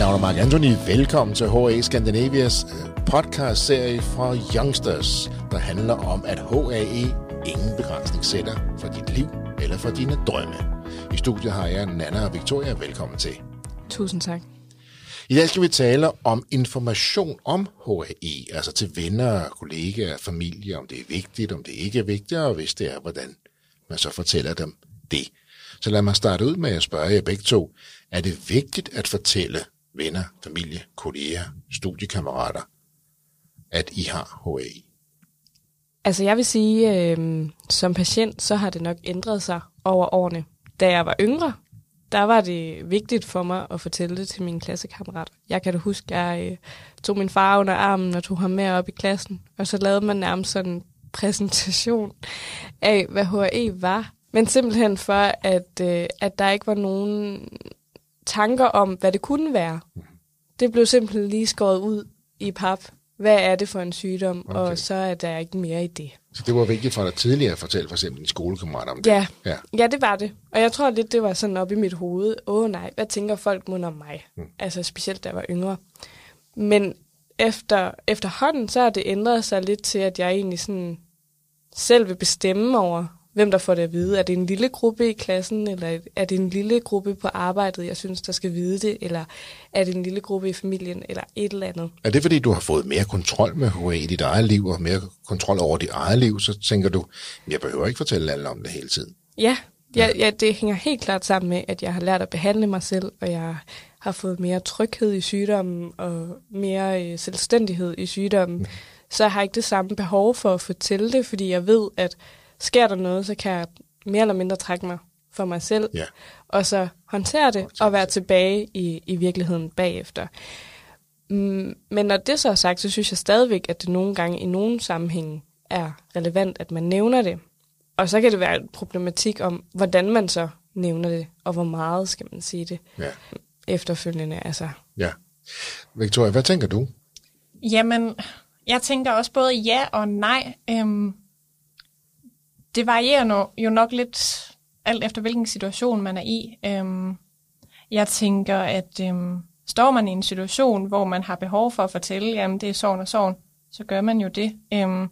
navn er Mark Anthony. Velkommen til HA Scandinavias øh, podcast-serie fra Youngsters, der handler om, at HAE ingen begrænsning sætter for dit liv eller for dine drømme. I studiet har jeg Nana og Victoria. Velkommen til. Tusind tak. I dag skal vi tale om information om HAE, altså til venner, kollegaer, familie, om det er vigtigt, om det ikke er vigtigt, og hvis det er, hvordan man så fortæller dem det. Så lad mig starte ud med at spørge jer begge to. Er det vigtigt at fortælle venner, familie, kolleger, studiekammerater, at I har HAI? Altså jeg vil sige, øh, som patient, så har det nok ændret sig over årene. Da jeg var yngre, der var det vigtigt for mig at fortælle det til mine klassekammerater. Jeg kan da huske, jeg øh, tog min far under armen og tog ham med op i klassen, og så lavede man nærmest sådan en præsentation af, hvad HAE var. Men simpelthen for, at, øh, at der ikke var nogen tanker om, hvad det kunne være. Det blev simpelthen lige skåret ud i pap. Hvad er det for en sygdom? Okay. Og så er der ikke mere i det. Så det var vigtigt for dig tidligere at fortælle for eksempel din skolekammerat om det? Ja. ja, ja det var det. Og jeg tror lidt, det var sådan op i mit hoved. Åh oh, nej, hvad tænker folk mun om mig? Mm. Altså specielt da jeg var yngre. Men efter, efterhånden, så har det ændret sig lidt til, at jeg egentlig sådan selv vil bestemme over, hvem der får det at vide. Er det en lille gruppe i klassen, eller er det en lille gruppe på arbejdet, jeg synes, der skal vide det, eller er det en lille gruppe i familien, eller et eller andet. Er det, fordi du har fået mere kontrol med HA i dit eget liv, og mere kontrol over dit eget liv, så tænker du, jeg behøver ikke fortælle alle om det hele tiden? Ja, ja, ja, det hænger helt klart sammen med, at jeg har lært at behandle mig selv, og jeg har fået mere tryghed i sygdommen, og mere øh, selvstændighed i sygdommen. Mm. Så jeg har ikke det samme behov for at fortælle det, fordi jeg ved, at sker der noget, så kan jeg mere eller mindre trække mig for mig selv, ja. og så håndtere det og være tilbage i, i virkeligheden bagefter. Mm, men når det så er sagt, så synes jeg stadigvæk, at det nogle gange i nogle sammenhænge er relevant, at man nævner det. Og så kan det være en problematik om, hvordan man så nævner det, og hvor meget skal man sige det ja. efterfølgende. Altså. Ja. Victoria, hvad tænker du? Jamen, jeg tænker også både ja og nej. Øhm, det varierer jo nok lidt alt efter hvilken situation man er i. Øhm, jeg tænker, at øhm, står man i en situation, hvor man har behov for at fortælle, jamen det er sorgen og sorgen, så gør man jo det. Øhm,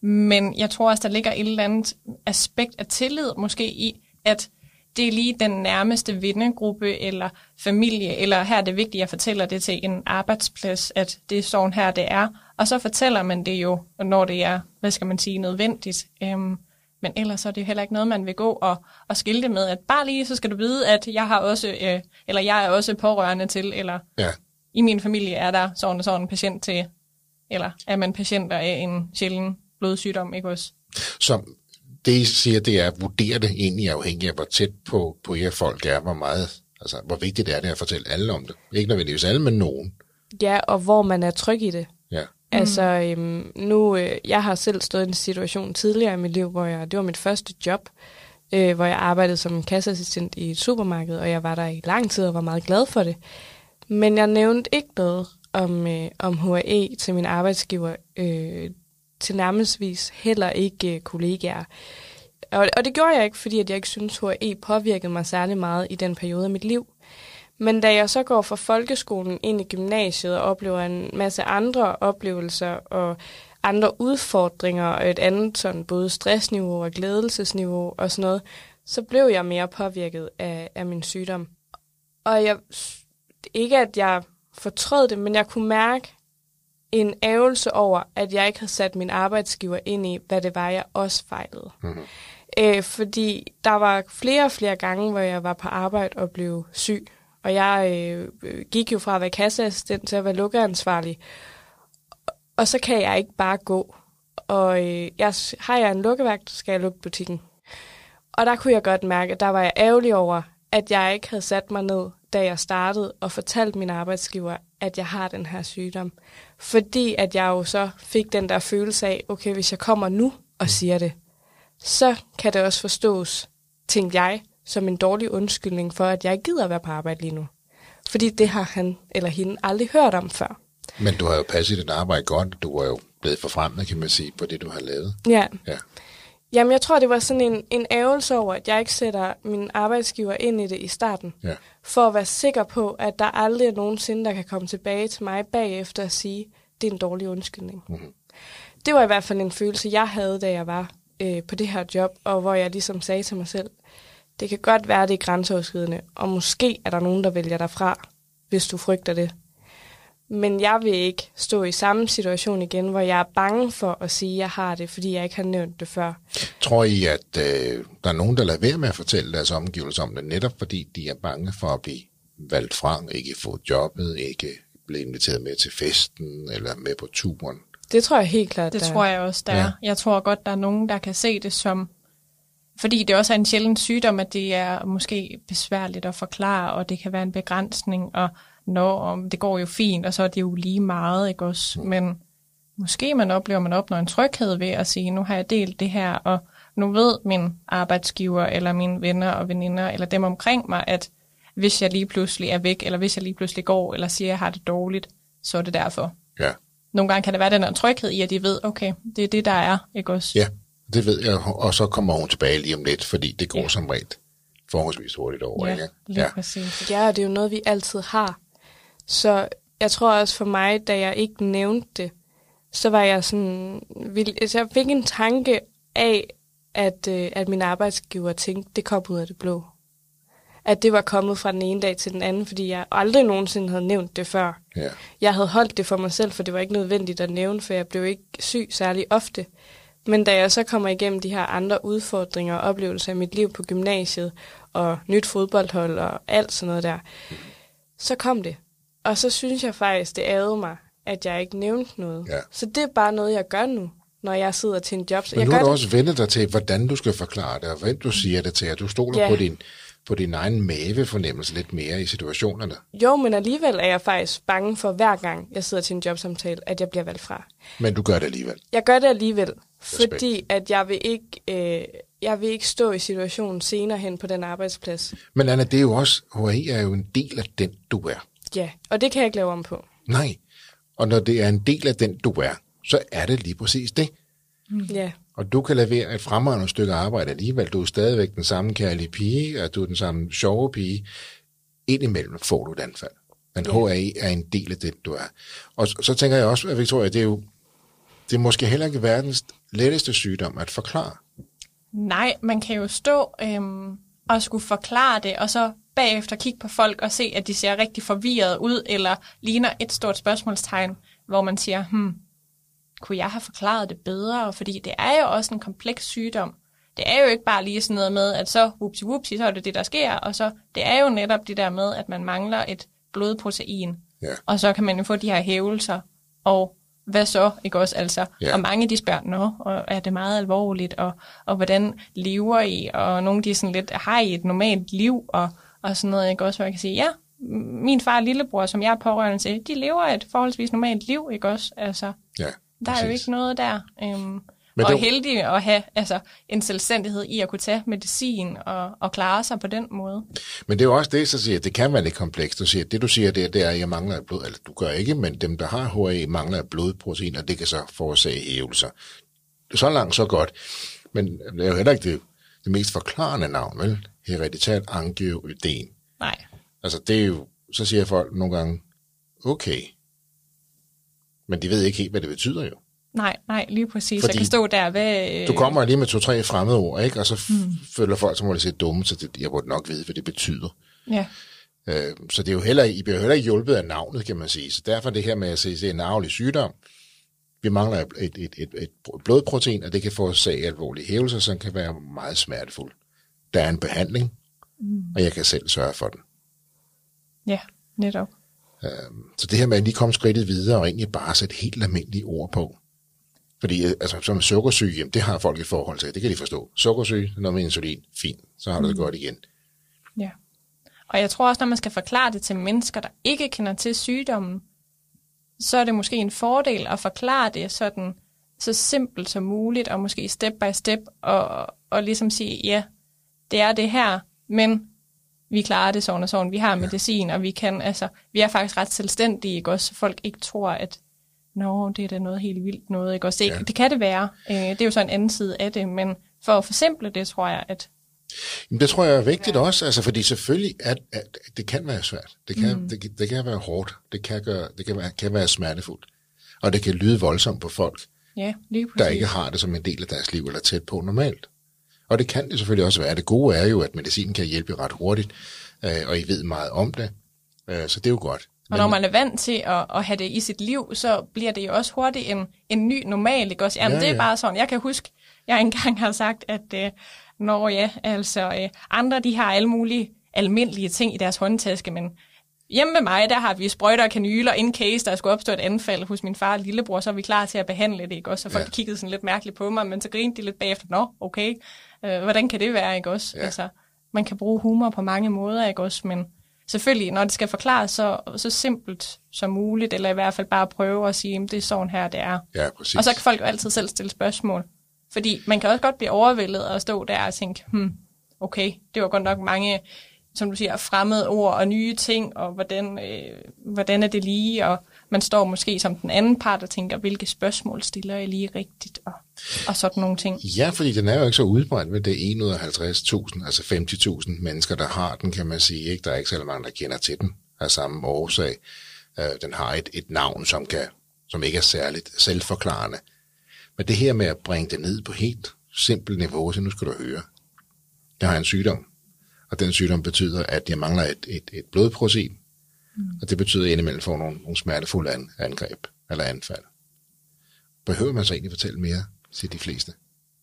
men jeg tror også, der ligger et eller andet aspekt af tillid måske i, at det er lige den nærmeste vennegruppe eller familie, eller her er det vigtigt, at jeg fortæller det til en arbejdsplads, at det er sådan her, det er. Og så fortæller man det jo, når det er, hvad skal man sige, nødvendigt. Øhm, men ellers er det jo heller ikke noget, man vil gå og, og skilte med, at bare lige så skal du vide, at jeg har også, øh, eller jeg er også pårørende til, eller ja. i min familie er der sådan og sådan en patient til, eller er man patienter af en sjælden blodsygdom, ikke også? Så det, I siger, det er at vurdere det egentlig afhængigt af, hvor tæt på, på jer folk er, hvor meget, altså hvor vigtigt er det at fortælle alle om det. Ikke nødvendigvis alle, men nogen. Ja, og hvor man er tryg i det. Mm. Altså, øhm, nu, øh, jeg har selv stået i en situation tidligere i mit liv, hvor jeg, det var mit første job, øh, hvor jeg arbejdede som kasseassistent i et supermarked, og jeg var der i lang tid og var meget glad for det. Men jeg nævnte ikke noget om, øh, om HAE til min arbejdsgiver, øh, til nærmestvis heller ikke øh, kollegaer. Og, og det gjorde jeg ikke, fordi at jeg ikke synes, HAE påvirkede mig særlig meget i den periode af mit liv. Men da jeg så går fra folkeskolen ind i gymnasiet og oplever en masse andre oplevelser og andre udfordringer og et andet sådan både stressniveau og glædelsesniveau og sådan noget, så blev jeg mere påvirket af, af min sygdom. Og jeg, ikke at jeg fortrød det, men jeg kunne mærke en ævelse over, at jeg ikke havde sat min arbejdsgiver ind i, hvad det var, jeg også fejlede. Mm-hmm. Æ, fordi der var flere og flere gange, hvor jeg var på arbejde og blev syg og jeg øh, øh, gik jo fra at være kasseassistent til at være lukkeansvarlig. Og så kan jeg ikke bare gå. Og øh, jeg, har jeg en lukkevagt, skal jeg lukke butikken. Og der kunne jeg godt mærke, at der var jeg ærgerlig over, at jeg ikke havde sat mig ned, da jeg startede, og fortalt min arbejdsgiver, at jeg har den her sygdom. Fordi at jeg jo så fik den der følelse af, okay, hvis jeg kommer nu og siger det, så kan det også forstås, tænkte jeg, som en dårlig undskyldning for, at jeg ikke gider at være på arbejde lige nu. Fordi det har han eller hende aldrig hørt om før. Men du har jo passet dit arbejde godt. Du var jo blevet forfremmet, kan man sige, på det, du har lavet. Ja. ja. Jamen, jeg tror, det var sådan en, en ævelse over, at jeg ikke sætter min arbejdsgiver ind i det i starten. Ja. For at være sikker på, at der aldrig er nogensinde, der kan komme tilbage til mig bagefter og sige, det er en dårlig undskyldning. Mhm. Det var i hvert fald en følelse, jeg havde, da jeg var øh, på det her job, og hvor jeg ligesom sagde til mig selv, det kan godt være, det er grænseoverskridende, og måske er der nogen, der vælger dig fra, hvis du frygter det. Men jeg vil ikke stå i samme situation igen, hvor jeg er bange for at sige, at jeg har det, fordi jeg ikke har nævnt det før. Tror I, at øh, der er nogen, der lader være med at fortælle deres omgivelser om det, netop fordi de er bange for at blive valgt fra, ikke få jobbet, ikke blive inviteret med til festen eller med på turen? Det tror jeg helt klart, Det der er. tror jeg også, der Ja. er. Jeg tror godt, der er nogen, der kan se det som... Fordi det også er en sjælden sygdom, at det er måske besværligt at forklare, og det kan være en begrænsning, og når om det går jo fint, og så er det jo lige meget, ikke også? Men måske man oplever, at man opnår en tryghed ved at sige, nu har jeg delt det her, og nu ved min arbejdsgiver, eller mine venner og veninder, eller dem omkring mig, at hvis jeg lige pludselig er væk, eller hvis jeg lige pludselig går, eller siger, at jeg har det dårligt, så er det derfor. Ja, Nogle gange kan der være den her tryghed i, at de ved, okay, det er det, der er, ikke også? ja det ved jeg, og så kommer hun tilbage lige om lidt, fordi det går Ja. som regel forholdsvis hurtigt over. ja ikke? lige Ja. præcis. Ja, og det er jo noget, vi altid har. Så jeg tror også for mig, da jeg ikke nævnte det, så var jeg sådan... vild- Altså, jeg fik en tanke af, at, øh, at min arbejdsgiver tænkte, det kom ud af det blå. At det var kommet fra den ene dag til den anden, fordi jeg aldrig nogensinde havde nævnt det før. Ja. Jeg havde holdt det for mig selv, for det var ikke nødvendigt at nævne, for jeg blev ikke syg særlig ofte. Men da jeg så kommer igennem de her andre udfordringer og oplevelser i mit liv på gymnasiet, og nyt fodboldhold og alt sådan noget der, så kom det. Og så synes jeg faktisk, det ærede mig, at jeg ikke nævnte noget. Ja. Så det er bare noget, jeg gør nu, når jeg sidder til en job. Men jeg nu har du det- også vendt dig til, hvordan du skal forklare det, og hvem du siger det til, og du stoler Ja. på, din, på din egen mavefornemmelse lidt mere i situationerne. Jo, men alligevel er jeg faktisk bange for, hver gang jeg sidder til en jobsamtale, at jeg bliver valgt fra. Men du gør det alligevel. Jeg gør det alligevel, Respekt. fordi at jeg vil ikke, øh, jeg vil ikke stå i situationen senere hen på den arbejdsplads. Men Anna, det er jo også, HRI er jo en del af den, du er. Ja, og det kan jeg ikke lave om på. Nej. Og når det er en del af den, du er, så er det lige præcis det. Ja, Og du kan levere et fremragende stykke arbejde alligevel. Du er stadigvæk den samme kærlige pige, og du er den samme sjove pige. Indimellem får du et anfald. Men Ja. HAE er en del af det, du er. Og så, så tænker jeg også, at Victoria, det er jo det er måske heller ikke verdens letteste sygdom at forklare. Nej, man kan jo stå øhm, og skulle forklare det, og så bagefter kigge på folk og se, at de ser rigtig forvirret ud, eller ligner et stort spørgsmålstegn, hvor man siger, hmm, kunne jeg have forklaret det bedre? Fordi det er jo også en kompleks sygdom. Det er jo ikke bare lige sådan noget med, at så whoopsie whoopsie, så er det det, der sker, og så det er jo netop det der med, at man mangler et blodprotein, Ja. og så kan man jo få de her hævelser, og hvad så, ikke også? Altså, Ja. Og mange de spørger, nå, og er det meget alvorligt, og, og hvordan lever I? Og nogle de er sådan lidt, har I et normalt liv? Og, og sådan noget, ikke også? Hvor jeg kan sige, ja, min far og lillebror, som jeg er pårørende til, de lever et forholdsvis normalt liv, ikke også? Altså, Ja, der er jo præcis. ikke noget der. Øhm, Men og det- heldig at have altså, en selvstændighed i at kunne tage medicin og, og klare sig på den måde. Men det er jo også det, så siger, at det kan være lidt komplekst. Du siger, det du siger, det er, det er, at jeg mangler et blod, eller du gør ikke, men dem, der har HA, mangler blodprotein, og det kan så forårsage hævelser. Så langt, så godt. Men det er jo heller ikke det, det mest forklarende navn, vel? Hereditært angioødem. Nej. Altså, det er jo, så siger folk nogle gange, okay. Men de ved ikke helt, hvad det betyder jo. Nej, nej, lige præcis. Fordi jeg kan stå der, hvad... Du kommer lige med to-tre fremmede ord, ikke? Og så mm. føler folk, som må det se dumme, så det, jeg burde nok vide, hvad det betyder. Ja, Øh, så det er jo heller, I bliver heller ikke hjulpet af navnet, kan man sige. Så derfor det her med at sige, at det er en arvelig sygdom. Vi mangler et, et, et, et, et blodprotein, og det kan forårsage alvorlige hævelser, som kan være meget smertefuld. Der er en behandling, mm. og jeg kan selv sørge for den. ja, netop. Så det her med at lige komme skridtet videre og egentlig bare sætte helt almindelige ord på. Fordi øh, altså, som sukkersyge, jamen, det har folk et forhold til. Det kan de forstå. Sukkersyge, noget med insulin, fint. Så har du det godt igen. Ja. Og jeg tror også, når man skal forklare det til mennesker, der ikke kender til sygdommen, så er det måske en fordel at forklare det sådan så simpelt som muligt, og måske step by step, og, og ligesom sige, ja, det er det her, men vi klarer det sådan og sådan, vi har medicin, og vi kan, altså, vi er faktisk ret selvstændige, ikke også, så folk ikke tror, at Nå, det er da noget helt vildt noget, ikke også? Det, Ja. ja. det kan det være. Øh, det er jo så en anden side af det, men for at forsimple det, tror jeg, at Jamen, det tror jeg er vigtigt ja. også, altså, fordi selvfølgelig, at, at det kan være svært. Det kan, mm. det, det kan være hårdt. Det kan, gøre, det kan, være, kan være smertefuldt. Og det kan lyde voldsomt på folk, ja, lige der ikke har det som en del af deres liv eller tæt på normalt. Og det kan det selvfølgelig også være. Det gode er jo, at medicinen kan hjælpe ret hurtigt, øh, og I ved meget om det. Øh, så det er jo godt. Og når man er vant til at, at have det i sit liv, så bliver det jo også hurtigt en, en ny normal, ikke også? Jamen, ja, det er ja. bare sådan. Jeg kan huske, jeg engang har sagt, at øh, når ja, altså øh, andre de har alle mulige almindelige ting i deres håndtaske, men hjemme med mig, der har vi sprøjter og kanyler, in case der skulle opstå et anfald hos min far og lillebror, så er vi klar til at behandle det, ikke også? Og folk ja. kiggede sådan lidt mærkeligt på mig, men så grinte de lidt bagefter, nå, okay, øh, hvordan kan det være, ikke også? Ja. Altså, man kan bruge humor på mange måder, ikke også? Men selvfølgelig, når det skal forklares så, så simpelt som muligt, eller i hvert fald bare prøve at sige, det er sådan her, det er. Ja, præcis. Og så kan folk jo altid selv stille spørgsmål. Fordi man kan også godt blive overvældet og stå der og tænke, hmm, okay, det var godt nok mange, som du siger, fremmede ord og nye ting, og hvordan, øh, hvordan er det lige, og man står måske som den anden part og tænker, hvilke spørgsmål stiller jeg lige rigtigt, og, og sådan nogle ting. Ja, fordi den er jo ikke så udbredt med det 150.000, altså 50.000 mennesker, der har den, kan man sige. Ikke? Der er ikke så mange, der kender til den af samme årsag. Øh, den har et, et navn, som, kan, som ikke er særligt selvforklarende. Men det her med at bringe det ned på helt simpelt niveau, så nu skal du høre. Jeg har en sygdom, og den sygdom betyder, at jeg mangler et, et, et blodprotein, mm. og det betyder, at jeg indimellem får nogle, nogle smertefulde an, angreb eller anfald. Behøver man så egentlig fortælle mere til de fleste?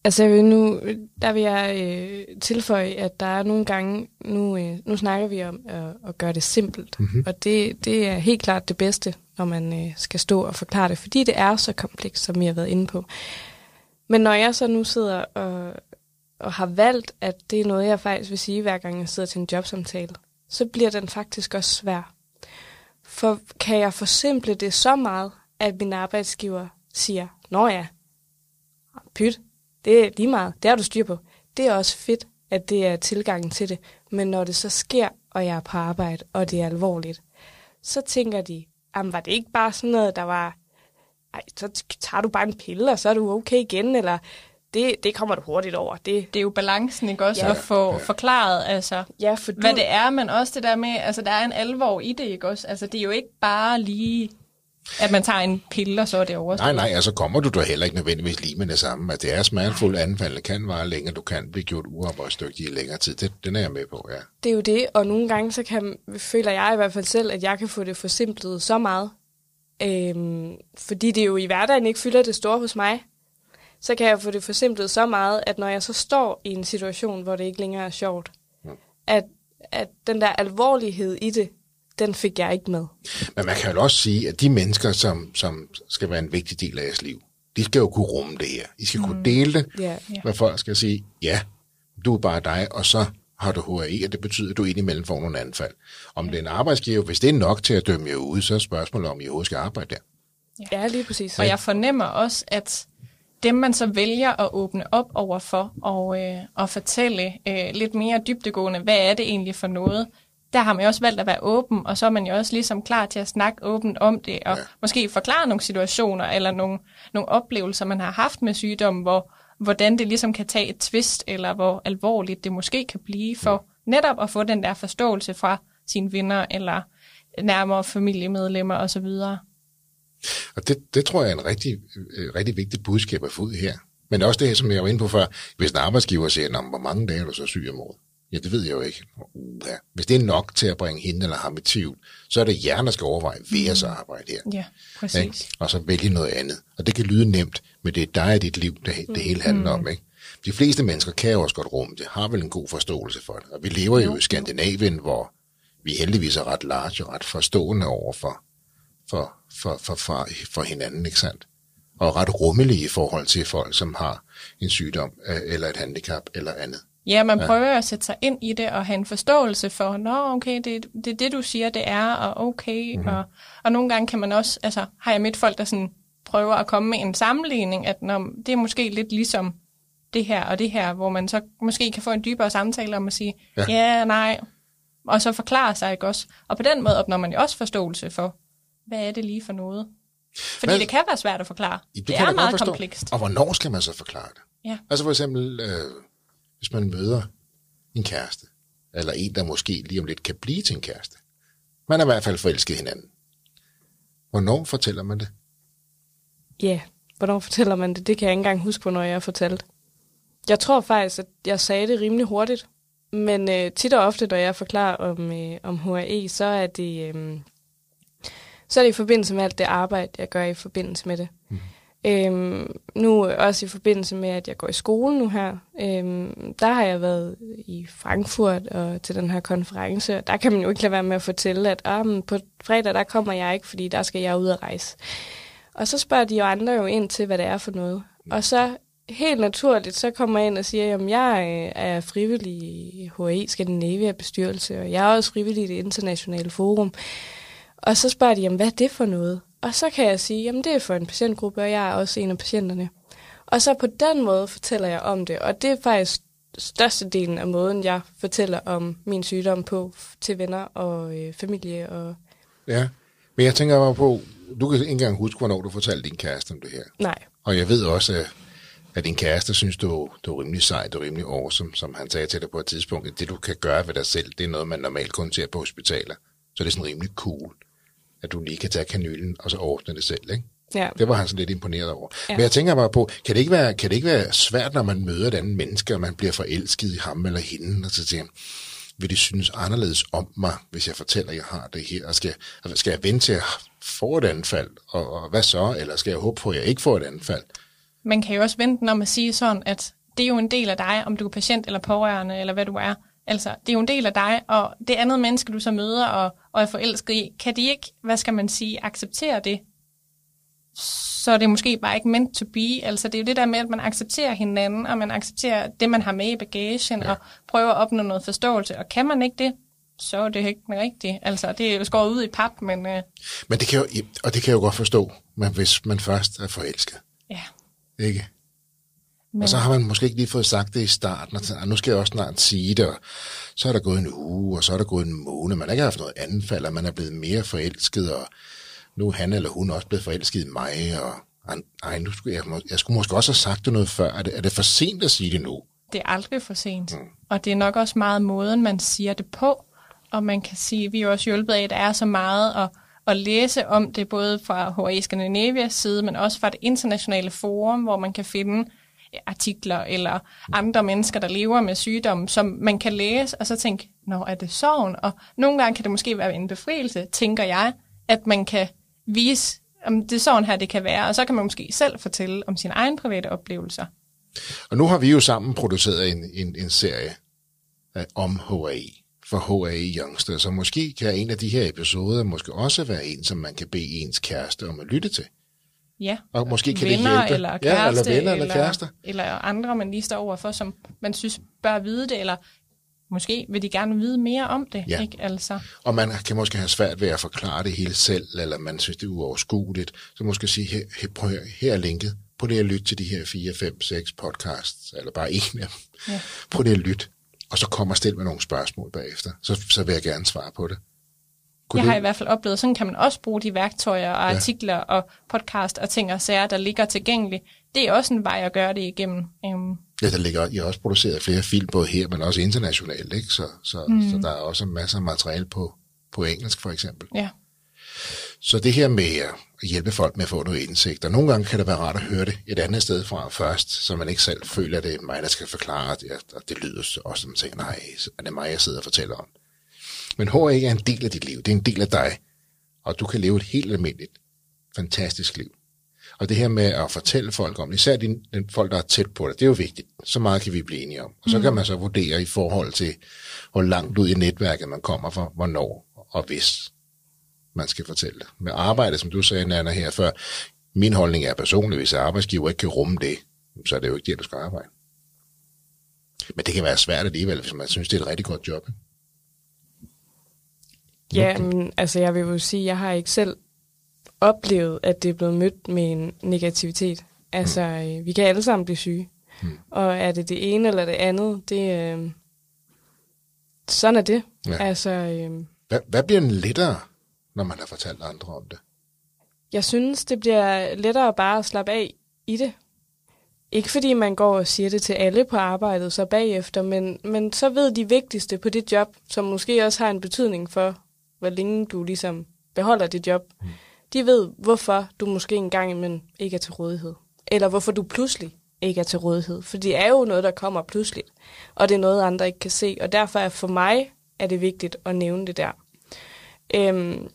Altså nu, der vil jeg øh, tilføje, at der er nogle gange, nu, øh, nu snakker vi om at, at gøre det simpelt, mm-hmm. og det, det er helt klart det bedste, når man øh, skal stå og forklare det, fordi det er så komplekst, som vi har været inde på. Men når jeg så nu sidder og, og har valgt, at det er noget, jeg faktisk vil sige, hver gang jeg sidder til en jobsamtale, så bliver den faktisk også svær. For kan jeg forsimple det så meget, at min arbejdsgiver siger, Nå ja, pyt, det er lige meget, det har du styr på. Det er også fedt, at det er tilgangen til det. Men når det så sker, og jeg er på arbejde, og det er alvorligt, så tænker de, jamen var det ikke bare sådan noget, der var, ej, så tager du bare en pille, og så er du okay igen, eller det, det kommer du hurtigt over. Det, det er jo balancen, ikke også, ja. at få ja. forklaret, altså, ja, for du... hvad det er, men også det der med, altså, der er en alvor i det, ikke også? Altså, det er jo ikke bare lige at man tager en pille, og så er det overstået. Nej, nej, altså kommer du da heller ikke nødvendigvis lige med det samme. At det er smertefuldt anfald, det kan vare længere, du kan blive gjort uarbejdsdygtig i længere tid. Det, den er jeg med på, ja. Det er jo det, og nogle gange så kan, føler jeg i hvert fald selv, at jeg kan få det forsimplet så meget. Øhm, fordi det jo i hverdagen ikke fylder det store hos mig. Så kan jeg få det forsimplet så meget, at når jeg så står i en situation, hvor det ikke længere er sjovt, ja. at, at den der alvorlighed i det, den fik jeg ikke med. Men man kan jo også sige, at de mennesker, som, som skal være en vigtig del af jeres liv, de skal jo kunne rumme det her. I skal mm. kunne dele det, yeah. hvad folk skal sige, ja, du er bare dig, og så har du HAE, og det betyder, at du indimellem får nogle anfald. Om det er en arbejdsgiver, hvis det er nok til at dømme jer ud, så er spørgsmålet, om I overhovedet skal arbejde der. Ja, lige præcis. Og jeg fornemmer også, at dem man så vælger at åbne op over for og, øh, og fortælle øh, lidt mere dybdegående, hvad er det egentlig for noget, der har man jo også valgt at være åben, og så er man jo også ligesom klar til at snakke åbent om det, og ja. måske forklare nogle situationer eller nogle, nogle oplevelser, man har haft med sygdommen, hvor, hvordan det ligesom kan tage et twist, eller hvor alvorligt det måske kan blive, for netop at få den der forståelse fra sine venner, eller nærmere familiemedlemmer osv. Og det, det tror jeg er en rigtig, øh, rigtig vigtig budskab at få ud her. Men også det, som jeg var inde på før, hvis en arbejdsgiver siger, hvor mange dage er du så syg om året? Ja, det ved jeg jo ikke. Ja. Hvis det er nok til at bringe hende eller ham i tvivl, så er det jer, der skal overveje, vil jeg så arbejde her? Ja, præcis. Ikke? Og så vælge noget andet. Og det kan lyde nemt, men det er dig og dit liv, det, det hele handler mm. om. Ikke? De fleste mennesker kan jo også godt rumme det, har vel en god forståelse for det. Og vi lever jo, jo i Skandinavien, hvor vi heldigvis er ret large og ret forstående over for, for, for, for, for, for hinanden, ikke sandt? Og ret rummelige i forhold til folk, som har en sygdom øh, eller et handicap eller andet. Ja, man prøver ja. at sætte sig ind i det og have en forståelse for, nå okay, det, det er det, du siger, det er, og okay. Mm-hmm. Og, og nogle gange kan man også, altså har jeg mit folk, der sådan prøver at komme med en sammenligning, at når, det er måske lidt ligesom det her og det her, hvor man så måske kan få en dybere samtale om at sige, ja, ja nej, og så forklare sig, ikke også? Og på den måde opnår man jo også forståelse for, hvad er det lige for noget? Fordi Men, det kan være svært at forklare. Det, det er meget komplekst. Og hvornår skal man så forklare det? Ja. Altså for eksempel, øh, hvis man møder en kæreste, eller en, der måske lige om lidt kan blive til en kæreste. Man er i hvert fald forelsket hinanden. Hvornår fortæller man det? Ja, yeah. hvornår fortæller man det? Det kan jeg ikke engang huske, hvornår jeg har fortalt. Jeg tror faktisk, at jeg sagde det rimelig hurtigt. Men øh, tit og ofte, når jeg forklarer om, øh, om HRE, så er det... Øh, så er det i forbindelse med alt det arbejde, jeg gør i forbindelse med det. Mm. Øhm, nu også i forbindelse med, at jeg går i skole nu her, øhm, der har jeg været i Frankfurt og til den her konference, og der kan man jo ikke lade være med at fortælle, at ah, på fredag der kommer jeg ikke, fordi der skal jeg ud og rejse. Og så spørger de jo andre jo ind til, hvad det er for noget. Og så helt naturligt, så kommer jeg ind og siger, at jeg øh, er frivillig i HI Scandinavia bestyrelse, og jeg er også frivillig i det internationale forum. Og så spørger de, jamen, hvad er det for noget? Og så kan jeg sige, jamen det er for en patientgruppe, og jeg er også en af patienterne. Og så på den måde fortæller jeg om det, og det er faktisk størstedelen af måden, jeg fortæller om min sygdom på til venner og øh, familie. Og... Ja, men jeg tænker bare på, du kan ikke engang huske, hvornår du fortalte din kæreste om det her. Nej. Og jeg ved også, at, din kæreste synes, du, du er rimelig sejt og rimelig awesome, som han sagde til dig på et tidspunkt, at det du kan gøre ved dig selv, det er noget, man normalt kun ser på hospitaler. Så det er sådan rimelig cool at du lige kan tage kanylen og så ordne det selv, ikke? Ja. Det var han sådan lidt imponeret over. Ja. Men jeg tænker bare på, kan det, ikke være, kan det ikke være svært, når man møder et andet menneske, og man bliver forelsket i ham eller hende, og så siger vil de synes anderledes om mig, hvis jeg fortæller, at jeg har det her? Og skal, skal jeg vente til at få et anfald? Og, og hvad så? Eller skal jeg håbe på, at jeg ikke får et anfald? Man kan jo også vente når man siger sådan, at det er jo en del af dig, om du er patient eller pårørende, eller hvad du er. Altså, det er jo en del af dig, og det andet menneske, du så møder og, og er forelsket i, kan de ikke, hvad skal man sige, acceptere det? Så er det måske bare ikke meant to be. Altså, det er jo det der med, at man accepterer hinanden, og man accepterer det, man har med i bagagen, ja. og prøver at opnå noget forståelse. Og kan man ikke det, så er det ikke rigtigt. Altså, det er jo skåret ud i pap, men... Øh... Men det kan jo, og det kan jeg jo godt forstå, men hvis man først er forelsket. Ja. Ikke? Men... Og så har man måske ikke lige fået sagt det i starten, og tænkt, nu skal jeg også snart sige det, og så er der gået en uge, og så er der gået en måned, man har ikke haft noget anfald, og man er blevet mere forelsket, og nu er han eller hun også blevet forelsket i mig, og ej, nu skulle jeg, jeg skulle måske også have sagt det noget før. Er det, er det for sent at sige det nu? Det er aldrig for sent. Mm. Og det er nok også meget måden, man siger det på. Og man kan sige, vi er også hjulpet af, at der er så meget at, at læse om det, både fra HA Scandinavias side, men også fra det internationale forum, hvor man kan finde artikler eller andre mennesker, der lever med sygdomme, som man kan læse, og så tænke, nå, er det sorgen? Og nogle gange kan det måske være en befrielse, tænker jeg, at man kan vise, om det er sådan her, det kan være, og så kan man måske selv fortælle om sine egne private oplevelser. Og nu har vi jo sammen produceret en, en, en serie øh, om HAI for HAI Youngster, så måske kan en af de her episoder måske også være en, som man kan bede ens kæreste om at lytte til. Ja, og måske kan venner det hjælpe. eller kæreste, ja, eller venner eller, eller kærester. Eller andre, man lige står overfor, som man synes bør vide det, eller måske vil de gerne vide mere om det. Ja. Ikke? Altså. Og man kan måske have svært ved at forklare det hele selv, eller man synes, det er uoverskueligt. Så måske sige, her, her, prøv, her er linket. Prøv lige at lytte til de her 4, 5, 6 podcasts, eller bare en af dem. Ja. Prøv lige at lytte, og så kommer stil med nogle spørgsmål bagefter. Så, så vil jeg gerne svare på det. Kunne jeg det? har i hvert fald oplevet, sådan kan man også bruge de værktøjer og artikler ja. og podcast og ting og sager, der ligger tilgængeligt. Det er også en vej at gøre det igennem. Um. Ja, der ligger, jeg har også produceret flere film, både her, men også internationalt, ikke? Så, så, mm. så der er også masser af materiale på, på engelsk, for eksempel. Ja. Så det her med at hjælpe folk med at få noget indsigt, og nogle gange kan det være rart at høre det et andet sted fra først, så man ikke selv føler, at det er mig, der skal forklare det, og det lyder også som, at nej, er det mig, jeg sidder og fortæller om. Men HR ikke er en del af dit liv. Det er en del af dig. Og du kan leve et helt almindeligt, fantastisk liv. Og det her med at fortælle folk om, især de, de folk, der er tæt på dig, det er jo vigtigt. Så meget kan vi blive enige om. Og så mm. kan man så vurdere i forhold til, hvor langt ud i netværket man kommer fra, hvornår og hvis man skal fortælle det. Med arbejde, som du sagde, Nana, her før, min holdning er personligt, hvis arbejdsgiver ikke kan rumme det, så er det jo ikke det, du skal arbejde. Men det kan være svært alligevel, hvis man synes, det er et rigtig godt job. Ikke? Ja, men altså jeg vil jo sige, jeg har ikke selv oplevet, at det er blevet mødt med en negativitet. Altså, mm. vi kan alle sammen blive syge. Mm. Og er det det ene eller det andet, det øh, sådan er det. Ja. Altså, øh, hvad, hvad bliver en lettere, når man har fortalt andre om det? Jeg synes, det bliver lettere bare at slappe af i det. ikke fordi man går og siger det til alle på arbejdet så bagefter, men, men så ved de vigtigste på det job, som måske også har en betydning for, hvor længe du ligesom beholder dit job. Mm. De ved, hvorfor du måske engang imellem ikke er til rådighed. Eller hvorfor du pludselig ikke er til rådighed. For det er jo noget, der kommer pludseligt, og det er noget, andre ikke kan se. Og derfor er for mig er det vigtigt at nævne det der. Øhm,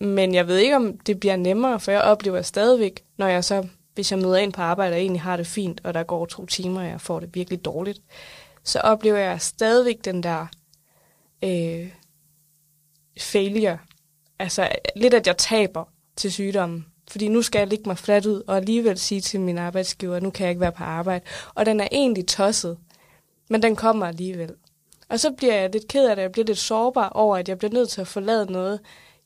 men jeg ved ikke, om det bliver nemmere, for jeg oplever stadigvæk, når jeg så, hvis jeg møder ind på arbejde og egentlig har det fint, og der går to timer, og jeg får det virkelig dårligt, så oplever jeg stadigvæk den der øh, failure. Altså lidt, at jeg taber til sygdommen. Fordi nu skal jeg ligge mig fladt ud, og alligevel sige til min arbejdsgiver, at nu kan jeg ikke være på arbejde. Og den er egentlig tosset, men den kommer alligevel. Og så bliver jeg lidt ked af det, jeg bliver lidt sårbar over, at jeg bliver nødt til at forlade noget,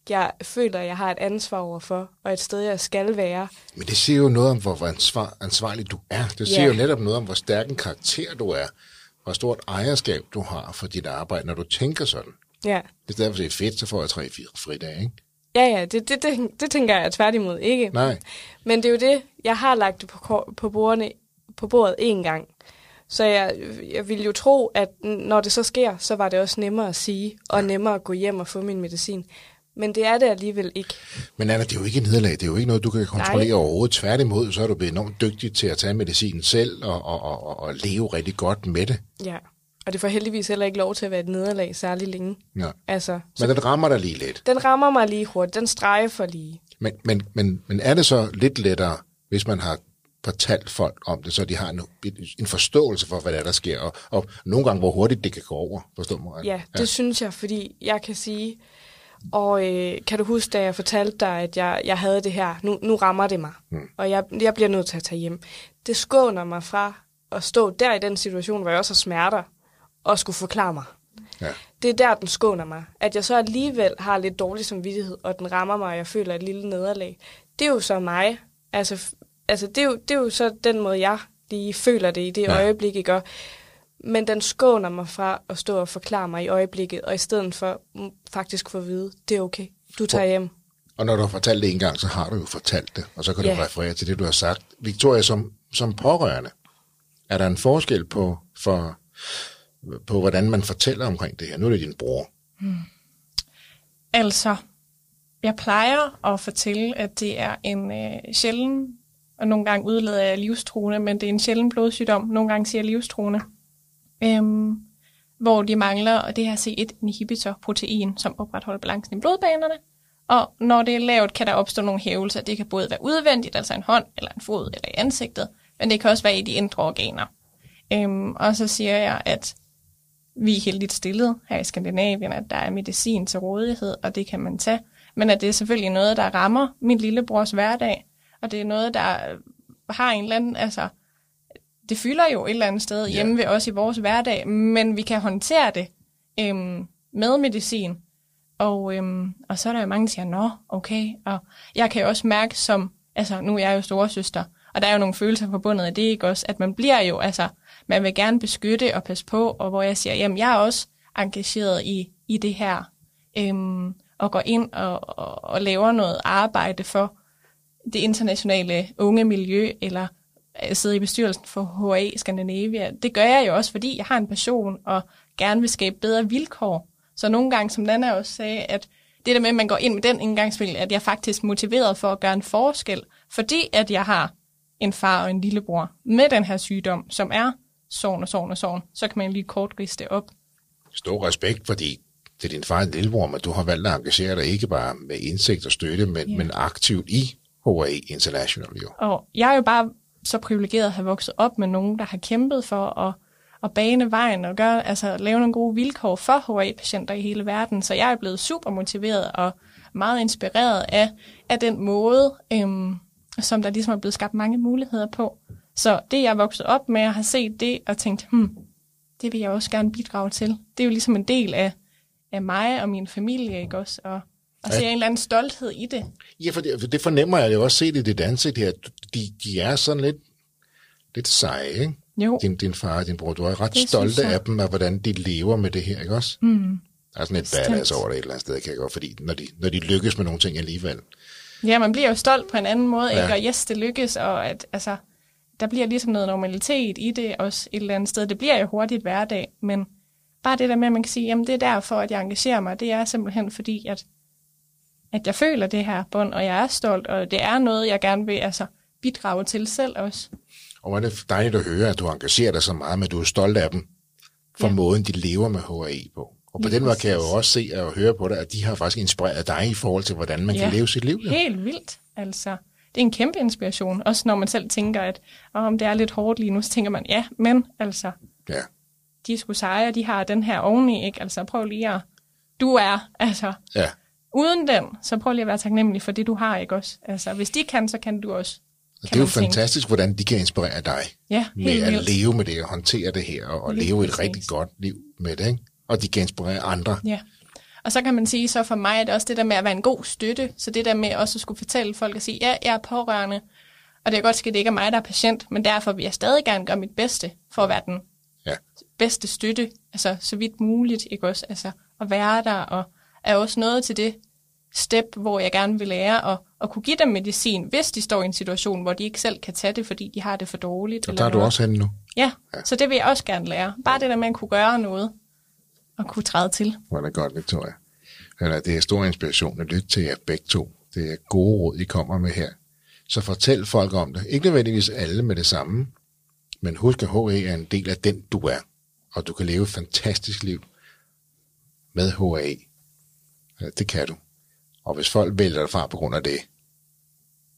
jeg føler, jeg har et ansvar overfor, og et sted, jeg skal være. Men det siger jo noget om, hvor ansvar, ansvarlig du er. Det siger yeah. jo netop noget om, hvor stærk en karakter du er, hvor stort ejerskab du har for dit arbejde, når du tænker sådan. Ja. I stedet for at det er fedt, så får jeg tre, fire fridage, ikke? Ja, ja, det, det, det, det tænker jeg tværtimod ikke. Nej. Men det er jo det, jeg har lagt det på, på, bordene, på bordet en gang. Så jeg, jeg ville jo tro, at når det så sker, så var det også nemmere at sige, og nemmere at gå hjem og få min medicin. Men det er det alligevel ikke. Men Anna, det er jo ikke nederlag. Det er jo ikke noget, du kan kontrollere Nej. overhovedet. Tværtimod, så er du blevet enormt dygtig til at tage medicinen selv og, og, og, og leve rigtig godt med det. Ja, og det får heldigvis heller ikke lov til at være et nederlag særlig længe. Ja. Altså, men den rammer dig lige lidt. Den rammer mig lige hurtigt. Den streger for lige. Men, men, men, men er det så lidt lettere, hvis man har fortalt folk om det, så de har en, en forståelse for, hvad der, er, der sker, og, og nogle gange, hvor hurtigt det kan gå over, forstår mig? Ja, det ja. synes jeg, fordi jeg kan sige, og øh, kan du huske, da jeg fortalte dig, at jeg, jeg havde det her, nu, nu rammer det mig, mm. og jeg, jeg bliver nødt til at tage hjem. Det skåner mig fra at stå der i den situation, hvor jeg også har smerter, og skulle forklare mig. Ja. Det er der, den skåner mig. At jeg så alligevel har lidt dårlig samvittighed, og den rammer mig, og jeg føler et lille nederlag. Det er jo så mig. Altså, altså det, er jo, det er jo så den måde, jeg lige føler det i det ja. øjeblik, ikke? Og, men den skåner mig fra at stå og forklare mig i øjeblikket, og i stedet for faktisk få at vide, det er okay, du tager hjem. Og når du har fortalt det en gang, så har du jo fortalt det, og så kan ja. du referere til det, du har sagt. Victoria, som, som pårørende, er der en forskel på, for, på, hvordan man fortæller omkring det her? Nu er det din bror. Hmm. Altså, jeg plejer at fortælle, at det er en øh, sjælden, og nogle gange udleder jeg livstruende, men det er en sjælden blodsygdom. Nogle gange siger jeg livstruende øhm, hvor de mangler det her C1-inhibitor-protein, som opretholder balancen i blodbanerne. Og når det er lavt, kan der opstå nogle hævelser. Det kan både være udvendigt, altså en hånd, eller en fod, eller i ansigtet, men det kan også være i de indre organer. Øhm, og så siger jeg, at vi er heldigt stillet her i Skandinavien, at der er medicin til rådighed, og det kan man tage. Men at det er selvfølgelig noget, der rammer min lillebrors hverdag, og det er noget, der har en eller anden, altså det fylder jo et eller andet sted ja. hjemme ved os i vores hverdag, men vi kan håndtere det øhm, med medicin. Og, øhm, og så er der jo mange, der siger, nå, okay. Og jeg kan jo også mærke som, altså nu er jeg jo storesøster, og der er jo nogle følelser forbundet af det, ikke også? At man bliver jo, altså, man vil gerne beskytte og passe på, og hvor jeg siger, jamen jeg er også engageret i, i det her, øhm, og går ind og, og, og laver noget arbejde for det internationale unge miljø, eller øh, sidde i bestyrelsen for HA Scandinavia. Det gør jeg jo også, fordi jeg har en passion og gerne vil skabe bedre vilkår. Så nogle gange, som Nana også sagde, at det der med, at man går ind med den indgangsvinkel, at jeg er faktisk motiveret for at gøre en forskel, fordi at jeg har en far og en lillebror med den her sygdom, som er sovn og sovn og sovn, så kan man lige kort riste op. Stor respekt, fordi det er din far og lillebror, men du har valgt at engagere dig ikke bare med indsigt og støtte, men, yeah. men aktivt i HA International. Jo. Og jeg er jo bare så privilegeret at have vokset op med nogen, der har kæmpet for at, at bane vejen og gøre, altså, lave nogle gode vilkår for HA-patienter i hele verden. Så jeg er blevet super motiveret og meget inspireret af, af den måde, øhm, som der ligesom er blevet skabt mange muligheder på. Så det, jeg vokset op med, at have set det og tænkt, hmm, det vil jeg også gerne bidrage til. Det er jo ligesom en del af, af mig og min familie, ikke også? Og, og ja. se en eller anden stolthed i det. Ja, for det, det fornemmer jeg jo også set i dit ansigt her. De, de er sådan lidt, lidt seje, ikke? Jo. Din, din far og din bror. Du er ret det stolte af dem, af hvordan de lever med det her, ikke også? Mm. Der er sådan et badass over det et eller andet sted, kan jeg godt, fordi når de, når de lykkes med nogle ting alligevel. Ja, man bliver jo stolt på en anden måde, ja. ikke? Og yes, det lykkes, og at, altså, der bliver ligesom noget normalitet i det også et eller andet sted. Det bliver jo hurtigt hverdag, men bare det der med, at man kan sige, jamen det er derfor, at jeg engagerer mig, det er simpelthen fordi, at, at jeg føler det her bånd, og jeg er stolt, og det er noget, jeg gerne vil altså, bidrage til selv også. Og hvor er det dejligt at høre, at du engagerer dig så meget, men du er stolt af dem for ja. måden, de lever med HAE på. Og på Lige den måde kan jeg jo også se og høre på dig, at de har faktisk inspireret dig i forhold til, hvordan man ja. Ja. kan leve sit liv. Ja. Helt vildt, altså. Det er en kæmpe inspiration, også når man selv tænker, at om det er lidt hårdt lige nu, så tænker man, ja, men altså, ja. de skulle sejre, de har den her oveni, ikke? Altså prøv lige at, du er, altså, ja. uden den, så prøv lige at være taknemmelig for det, du har, ikke også? Altså, hvis de kan, så kan du også. Og kan det er jo man tænke. fantastisk, hvordan de kan inspirere dig Ja, med helt at vildt. leve med det og håndtere det her, og, og leve et præcis. rigtig godt liv med det. Ikke? Og de kan inspirere andre. Ja. Og så kan man sige, så for mig er det også det der med at være en god støtte. Så det der med også at skulle fortælle folk at sige, ja, jeg er pårørende, og det er godt ske, at det ikke er mig, der er patient, men derfor vil jeg stadig gerne gøre mit bedste for at være den Ja. bedste støtte, altså så vidt muligt, ikke også? Altså at være der, og er også noget til det step, hvor jeg gerne vil lære at, at kunne give dem medicin, hvis de står i en situation, hvor de ikke selv kan tage det, fordi de har det for dårligt. Og der er du noget. også henne nu. Ja, så det vil jeg også gerne lære. Bare det der med at kunne gøre noget, og kunne træde til. Hvor er det godt, Victoria. Eller, det er stor inspiration at lytte til jer begge to. Det er gode råd, I kommer med her. Så fortæl folk om det. Ikke nødvendigvis alle med det samme, men husk, at HA er en del af den, du er. Og du kan leve et fantastisk liv med HA. Det kan du. Og hvis folk vælger dig fra på grund af det,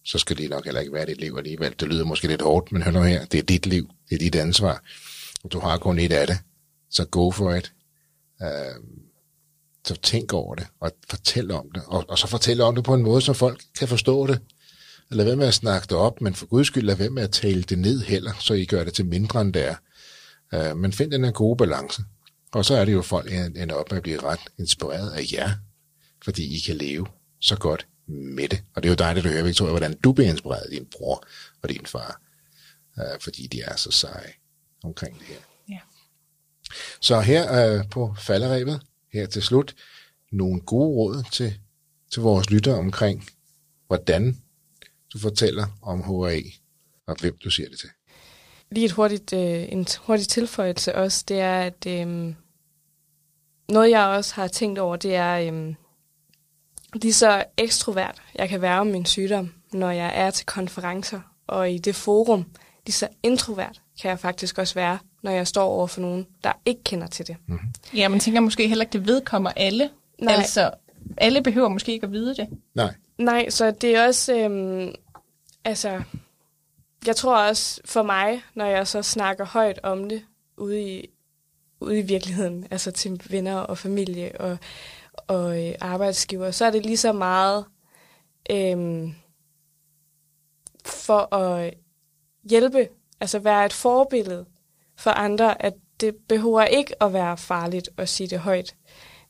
så skal det nok heller ikke være dit liv alligevel. Det lyder måske lidt hårdt, men hør nu her. Det er dit liv. Det er dit ansvar. Og du har kun et af det. Så go for it. Øh, så tænk over det, og fortæl om det. Og, og så fortæl om det på en måde, så folk kan forstå det. Lad være med at snakke det op, men for guds skyld, lad være med at tale det ned heller, så I gør det til mindre end det er. Øh, men find den her gode balance. Og så er det jo, at folk ender op med at blive ret inspireret af jer, fordi I kan leve så godt med det. Og det er jo dejligt at høre, Victoria, hvordan du bliver inspireret af din bror og din far, øh, fordi de er så seje omkring det her. Så her øh, på falderæbet, her til slut, nogle gode råd til, til vores lyttere omkring, hvordan du fortæller om HRE, og hvem du siger det til. Lige et hurtigt, øh, en hurtig tilføjelse også, det er, at øh, noget jeg også har tænkt over, det er øh, lige så ekstrovert jeg kan være om min sygdom, når jeg er til konferencer og i det forum. Lige så introvert kan jeg faktisk også være, når jeg står over for nogen, der ikke kender til det. Mm. Ja, man tænker måske heller ikke, det vedkommer alle. Nej. Altså, alle behøver måske ikke at vide det. Nej, Nej, så det er også, øhm, altså, jeg tror også for mig, når jeg så snakker højt om det ude i, ude i virkeligheden, altså til venner og familie og, og øh, arbejdsgiver, så er det lige så meget øhm, for at hjælpe, altså være et forbillede for andre, at det behøver ikke at være farligt at sige det højt.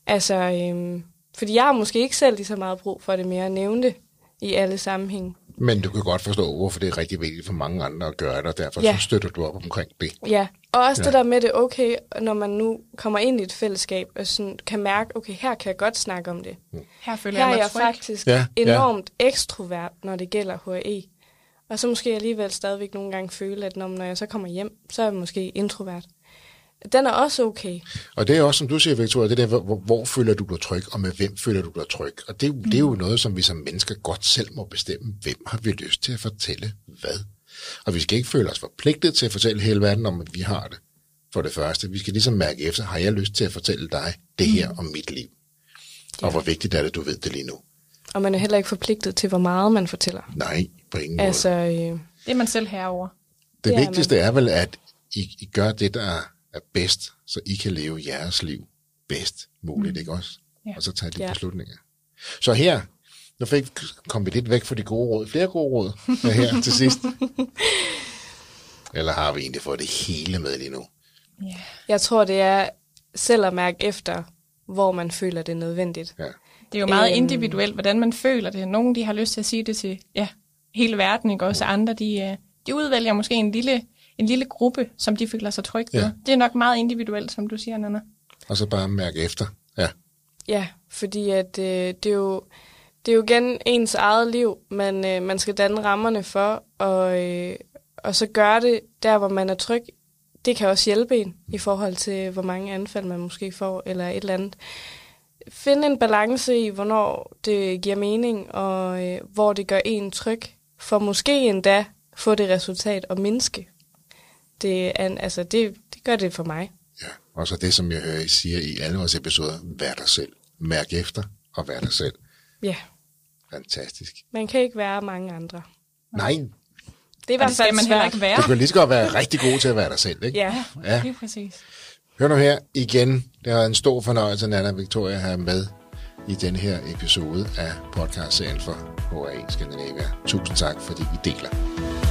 Altså, øhm, fordi jeg har måske ikke selv lige så meget brug for det mere at nævne det i alle sammenhænge. men du kan godt forstå, hvorfor det er rigtig vigtigt for mange andre at gøre det, og derfor Ja. så støtter du op omkring det. Ja, og også Ja. ja. det der med det okay, når man nu kommer ind i et fællesskab og sådan kan mærke, okay, her kan jeg godt snakke om det. Her føler Her er jeg mig jeg tryg. faktisk Ja, ja. enormt ekstrovert, når det gælder HAE. Og så måske alligevel stadigvæk nogle gange føle, at når når jeg så kommer hjem, så er jeg måske introvert. Den er også okay. Og det er også, som du siger, Victoria, det der, hvor, hvor føler du dig tryg, og med hvem føler du dig tryg. Og det, jo- det er jo noget, som vi som mennesker godt selv må bestemme. Hvem har vi lyst til at fortælle hvad? Og vi skal ikke føle os forpligtet til at fortælle hele verden om, at vi har det. For det første, vi skal ligesom mærke efter, har jeg lyst til at fortælle dig det her om mit liv? Og hvor vigtigt er det, du ved det lige nu? Og man er heller ikke forpligtet til, hvor meget man fortæller. Nej, på ingen Altså, måde. øh, Det er man selv herover. Det det er vigtigste er vel, at I, I gør det, der er bedst, så I kan leve jeres liv bedst muligt, mm. ikke også? Ja. Og så tage de Ja. beslutninger. Så her, nu fik kom vi lidt væk fra de gode råd. Flere gode råd her til sidst. Eller har vi egentlig fået det hele med lige nu? Ja. jeg tror, det er selv at mærke efter, hvor man føler det er nødvendigt. Ja. Det er jo meget Øhm. individuelt, hvordan man føler det. Nogle de har lyst til at sige det til ja, hele verden, ikke? også andre de, øh, de udvælger måske en lille, en lille gruppe, som de føler sig trygge ved. Ja. Det er nok meget individuelt, som du siger, Nana. Og så bare mærke efter. Ja, Ja, fordi at, øh, det, er jo, det er jo igen ens eget liv, man, øh, man skal danne rammerne for, og, øh, og så gøre det der, hvor man er tryg. Det kan også hjælpe en i forhold til, hvor mange anfald man måske får, eller et eller andet. Finde en balance i, hvornår det giver mening, og øh, hvor det gør en tryg, for måske endda få det resultat at mindske. Det, er, altså, det, det gør det for mig. Ja, og så det, som jeg hører, I siger i alle vores episoder, vær dig selv. Mærk efter og vær dig selv. Ja, Fantastisk. man kan ikke være mange andre. Nej, Det var Og det skal man heller ikke være. du kan lige så godt være rigtig god til at være dig selv, ikke? Ja, Ja. Lige præcis. Hør nu her igen. Det har været en stor fornøjelse, Nana Victoria, at have med i denne her episode af podcastserien for HAE Skandinavia. Tusind tak, fordi I deler.